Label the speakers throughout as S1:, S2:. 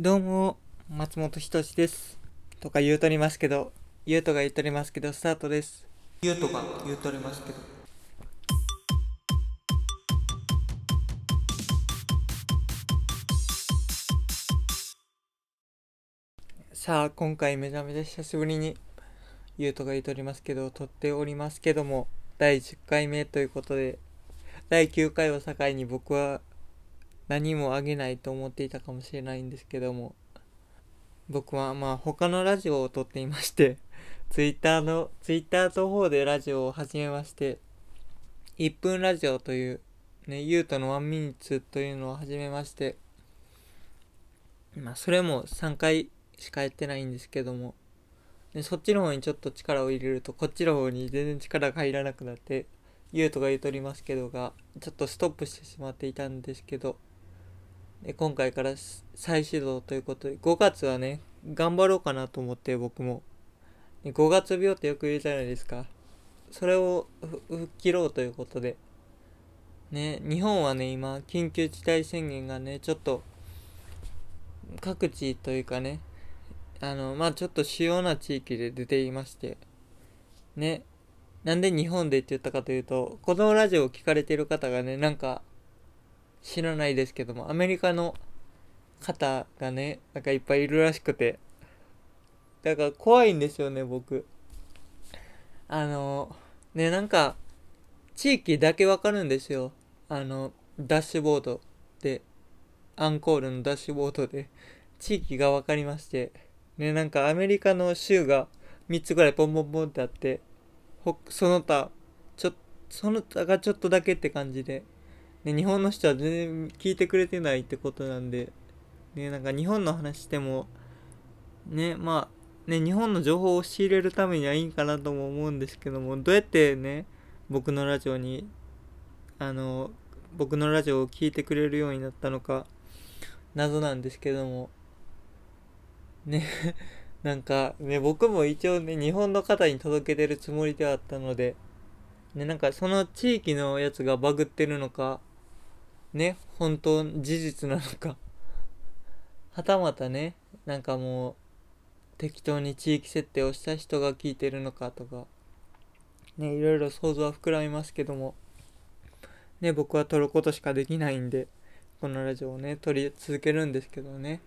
S1: どうも、松本人志です。とか言うとりますけど、言うとが言うとりますけど、スタートです。言うとか言うとりますけど。さあ、今回めちゃめちゃ久しぶりに、言うとが言うとりますけど、撮っておりますけども、第10回目ということで、第9回を境に僕は何もあげないと思っていたかもしれないんですけども。僕はまあ他のラジオを撮っていまして ツイッターのツイッターの方でラジオを始めまして1分ラジオというねゆうとのワンミニッツというのを始めましてまあそれも3回しかやってないんですけどもでそっちの方にちょっと力を入れるとこっちの方に全然力が入らなくなって言うとか言うとりますけどがちょっとストップしてしまっていたんですけどで今回から再始動ということで5月はね頑張ろうかなと思って僕も。5月病ってよく言うじゃないですか。それを吹っ切ろうということで。ね日本はね今緊急事態宣言がねちょっと各地というかねあのまあちょっと主要な地域で出ていまして。ねなんで日本でって言ったかというと、このラジオを聞かれてる方がね、なんか、知らないですけども、アメリカの方がね、なんかいっぱいいるらしくて、だから怖いんですよね、僕。あの、ね、なんか、地域だけわかるんですよ。あの、ダッシュボードで、アンコールのダッシュボードで、地域がわかりまして、ね、なんかアメリカの州が3つぐらいポンポンポンってあって、その他ちょその他がちょっとだけって感じで、ね、日本の人は全然聞いてくれてないってことなんで、ね、なんか日本の話してもねまあね日本の情報を仕入れるためにはいいんかなとも思うんですけどもどうやってね僕のラジオにあの僕のラジオを聞いてくれるようになったのか謎なんですけどもね なんかね、僕も一応ね、日本の方に届けてるつもりではあったので、ね、なんかその地域のやつがバグってるのか、ね、本当、事実なのか、はたまたね、なんかもう、適当に地域設定をした人が聞いてるのかとか、ね、いろいろ想像は膨らみますけども、ね、僕は撮ることしかできないんで、このラジオをね、撮り続けるんですけどね。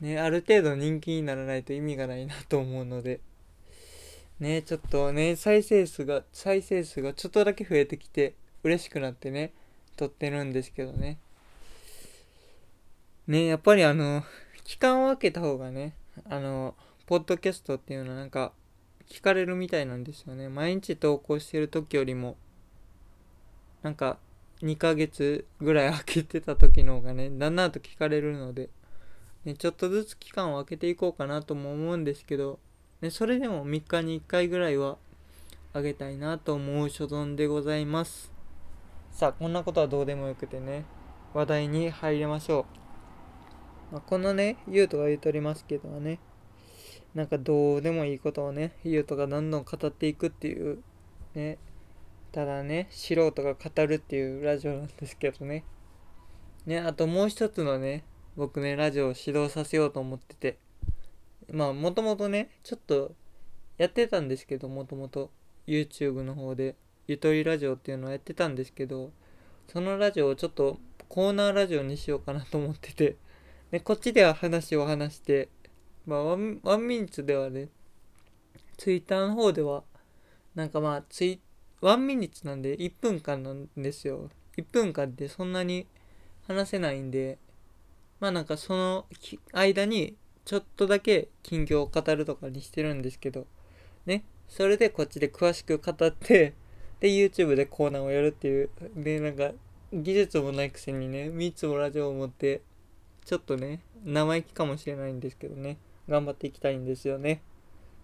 S1: ね、ある程度人気にならないと意味がないなと思うので、ね、ちょっとね、再生数が、再生数がちょっとだけ増えてきて、嬉しくなってね、撮ってるんですけどね。ね、やっぱりあの、期間を空けた方がね、あの、ポッドキャストっていうのはなんか、聞かれるみたいなんですよね。毎日投稿してる時よりも、なんか、2ヶ月ぐらい空けてた時の方がね、だんだんと聞かれるので、ね、ちょっとずつ期間を空けていこうかなとも思うんですけど、ね、それでも3日に1回ぐらいはあげたいなと思う所存でございます。さあ、こんなことはどうでもよくてね、話題に入りましょう。まあ、このね、ゆうとが言うとりますけどね、なんかどうでもいいことをね、ゆうとがどんどん語っていくっていう、ね、ただね、素人が語るっていうラジオなんですけどね。ね、あともう一つのね、僕ね、ラジオを指導させようと思ってて。まあ、もともとね、ちょっとやってたんですけど、もともと YouTube の方で、ゆとりラジオっていうのをやってたんですけど、そのラジオをちょっとコーナーラジオにしようかなと思ってて、で、こっちでは話を話して、まあ、ワンワンミニッツではね、ツイッターの方では、なんかまあ、ツイワンミニッツなんで1分間なんですよ。1分間ってそんなに話せないんで、まあなんかその間にちょっとだけ近況を語るとかにしてるんですけど、ね。それでこっちで詳しく語って、で YouTube でコーナーをやるっていう、でなんか技術もないくせにね、3つもラジオを持って、ちょっとね、生意気かもしれないんですけどね、頑張っていきたいんですよね。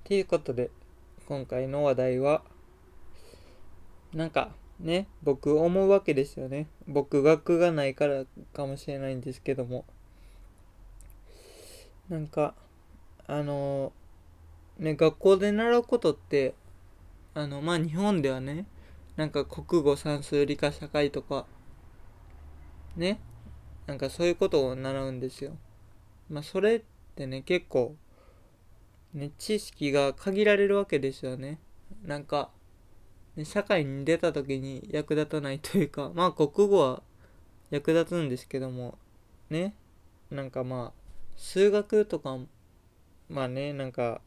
S1: ということで、今回の話題は、なんかね、僕思うわけですよね。僕学がないからかもしれないんですけども。なんか、あのね、学校で習うことって、あの、まあ、日本ではね、なんか国語、算数、理科、社会とか、ね、なんかそういうことを習うんですよ。まあそれってね結構ね知識が限られるわけですよねなんか、ね、社会に出た時に役立たないというかまあ国語は役立つんですけどもねなんかまあ数学とかまあねなんか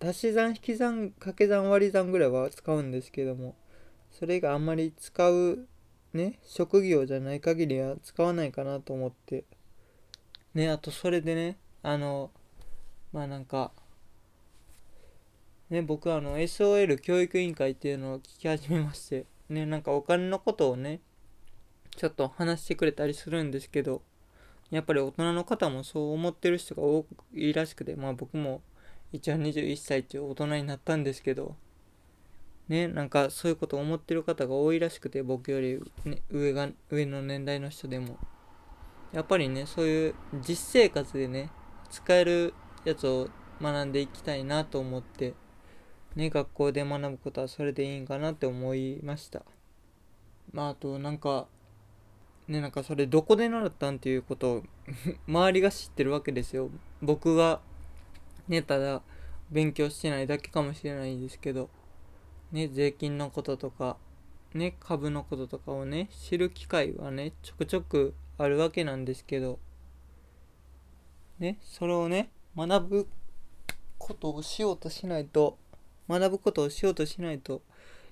S1: 足し算引き算掛け算割り算ぐらいは使うんですけどもそれがあんまり使うね職業じゃない限りは使わないかなと思って。ねあとそれでねあのまあなんかね僕あの SOL 教育委員会っていうのを聞き始めましてねなんかお金のことをねちょっと話してくれたりするんですけどやっぱり大人の方もそう思ってる人が多いらしくてまあ僕も一応21歳っていう大人になったんですけどねなんかそういうことを思ってる方が多いらしくて僕より、ね、上が上の年代の人でも。やっぱりねそういう実生活でね使えるやつを学んでいきたいなと思ってね学校で学ぶことはそれでいいんかなって思いました。まああとなんかねなんかそれどこで習ったんっていうことを 周りが知ってるわけですよ。僕がねただ勉強してないだけかもしれないんですけど。ね税金のこととかね株のこととかをね知る機会はねちょくちょくあるわけなんですけどねそれをね学ぶことをしようとしないと学ぶことをしようとしないと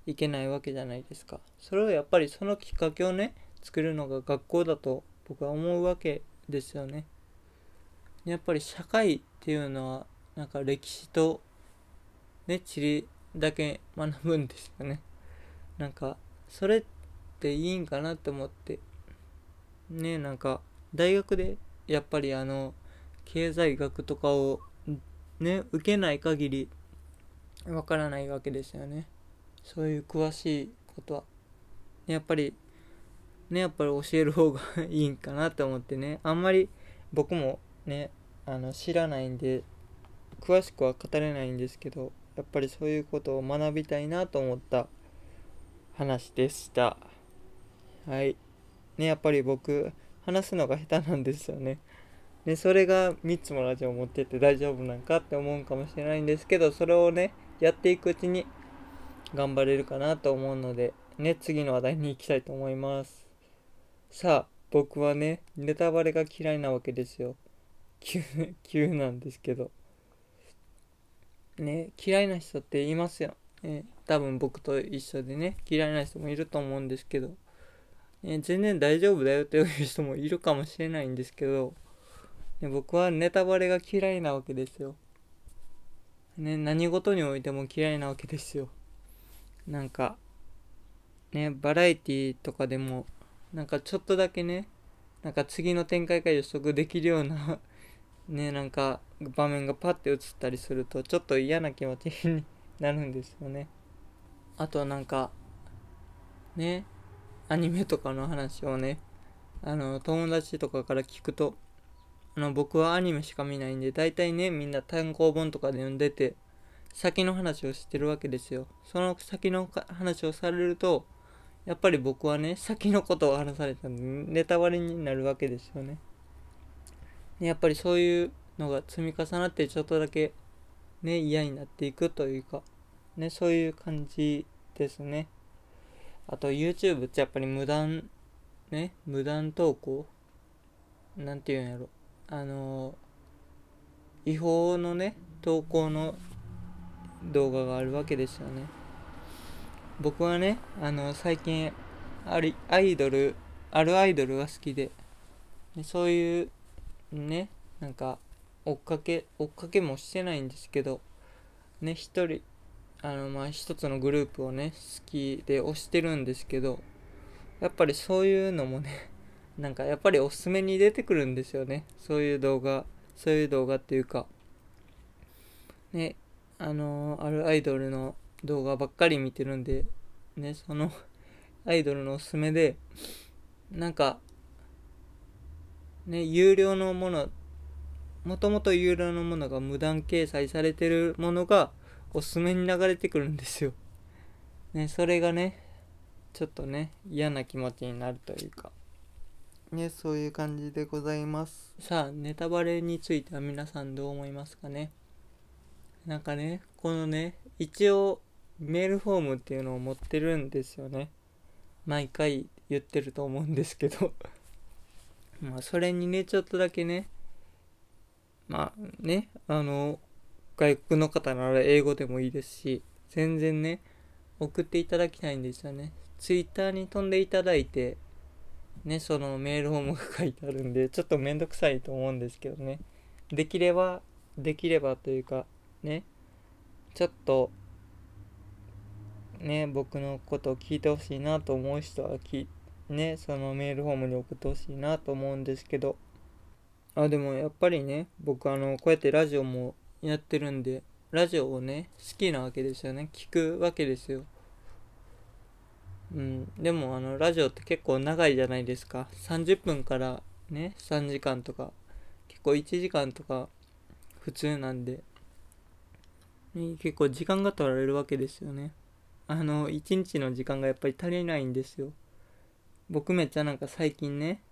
S1: いけないわけじゃないですか。それをやっぱりそのきっかけをね作るのが学校だと僕は思うわけですよね。やっぱり社会っていうのはなんか歴史とね地理だけ学ぶんですよね。なんかそれっていいんかなって思って。ねなんか大学でやっぱりあの経済学とかをね受けない限りわからないわけですよね。そういう詳しいことは。やっぱりねやっぱり教える方がいいんかなって思ってね。あんまり僕もねあの知らないんで詳しくは語れないんですけど。やっぱりそういうことを学びたいなと思った話でした。はい。ねやっぱり僕話すのが下手なんですよね。でそれが3つもラジオを持ってって大丈夫なんかって思うかもしれないんですけどそれをねやっていくうちに頑張れるかなと思うのでね次の話題に行きたいと思います。さあ僕はねネタバレが嫌いなわけですよ。急 急なんですけど。ね嫌いな人っていますよ、ね、多分僕と一緒でね嫌いな人もいると思うんですけど、ね、全然大丈夫だよっていう人もいるかもしれないんですけど、ね、僕はネタバレが嫌いなわけですよ、ね、何事においても嫌いなわけですよ。なんかねバラエティとかでもなんかちょっとだけねなんか次の展開が予測できるようなねなんか場面がパッて映ったりするとちょっと嫌な気持ちになるんですよね。あとはなんかねアニメとかの話をねあの友達とかから聞くとあの僕はアニメしか見ないんで大体ねみんな単行本とかで読んでて先の話をしてるわけですよ。その先の話をされるとやっぱり僕はね先のことを話されたんでネタバレになるわけですよね。やっぱりそういうのが積み重なってちょっとだけね嫌になっていくというかねそういう感じですね。あと YouTube ってやっぱり無断ね無断投稿？なんていうんやろ。あの違法のね投稿の動画があるわけですよね。僕はねあの最近あるアイドルあるアイドルが好きでそういうねなんか追っかけ追っかけもしてないんですけどね一人あのまあ一つのグループをね好きで推してるんですけどやっぱりそういうのもね なんかやっぱりおすすめに出てくるんですよね。そういう動画そういう動画っていうか。ねあのあるアイドルの動画ばっかり見てるんでねそのアイドルのおすすめでなんかね、有料のもの、もともと有料のものが無断掲載されてるものがおすすめに流れてくるんですよ。ね、それがね、ちょっとね、嫌な気持ちになるというか、ねそういう感じでございます。さあネタバレについては皆さんどう思いますかね？なんかねこのね一応メールフォームっていうのを持ってるんですよね。毎回言ってると思うんですけど。まあそれにねちょっとだけねまあねあの外国の方なら英語でもいいですし全然ね送っていただきたいんですよねツイッターに飛んでいただいてね、そのメールフォームが書いてあるんで、ちょっとめんどくさいと思うんですけどね。できれば、できればというか、ね、ちょっと、ね、僕のことを聞いてほしいなと思う人はき、ね、そのメールフォームに送ってほしいなと思うんですけど、あ、でもやっぱりね、僕あの、こうやってラジオもやってるんで、ラジオをね、好きなわけですよね。聞くわけですよ。うん、でもあのラジオって結構長いじゃないですか。30分からね3時間とか結構1時間とか普通なんで、ね、結構時間が取られるわけですよね。あの1日の時間がやっぱり足りないんですよ。僕めっちゃなんか最近ね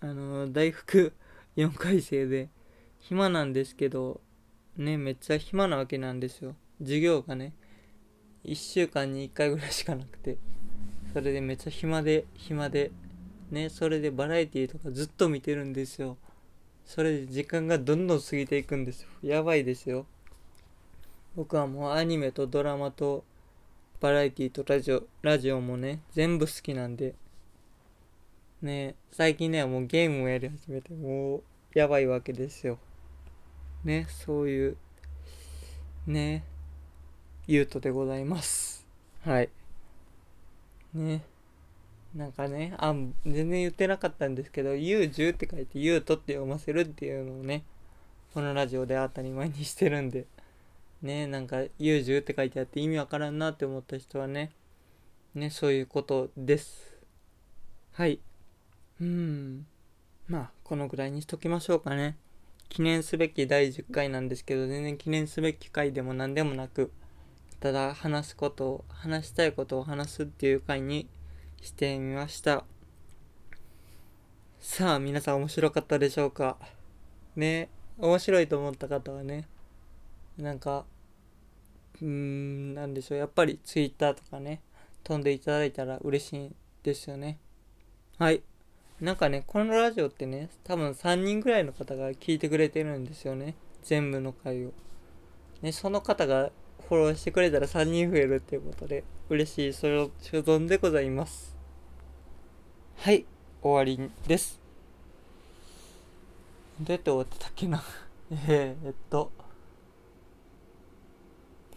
S1: あの大福 4回生で暇なんですけどねめっちゃ暇なわけなんですよ。授業がね1週間に1回ぐらいしかなくてそれでめっちゃ暇で暇でねそれでバラエティとかずっと見てるんですよ。それで時間がどんどん過ぎていくんですよ。やばいですよ。僕はもうアニメとドラマとバラエティとラジオラジオもね全部好きなんでね最近ねもうゲームをやり始めてもうやばいわけですよ。ねそういうねゆうとでございます。はい。ねなんかねあ全然言ってなかったんですけど「ゆうじゅう」って書いて「ゆうと」って読ませるっていうのをねこのラジオで当たり前にしてるんでねなんか「ゆうじゅう」って書いてあって意味わからんなって思った人はねねそういうことです。はい。うん。まあこのぐらいにしときましょうかね。記念すべき第10回なんですけど全然記念すべき回でも何でもなくただ話すことを話したいことを話すっていう回にしてみました。さあ皆さん面白かったでしょうか？ね。面白いと思った方はねなんかうーんなんでしょう。やっぱり Twitter とかね飛んでいただいたら嬉しいですよね。はい。なんかねこのラジオってね多分3人ぐらいの方が聞いてくれてるんですよね全部の回をねその方がフォローしてくれたら3人増えるっていうことで、嬉しいそれを所存でございます。はい、終わりです。どうやって終わってたっけな えー、えっと、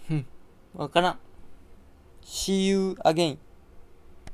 S1: ふん、わからん。See you again.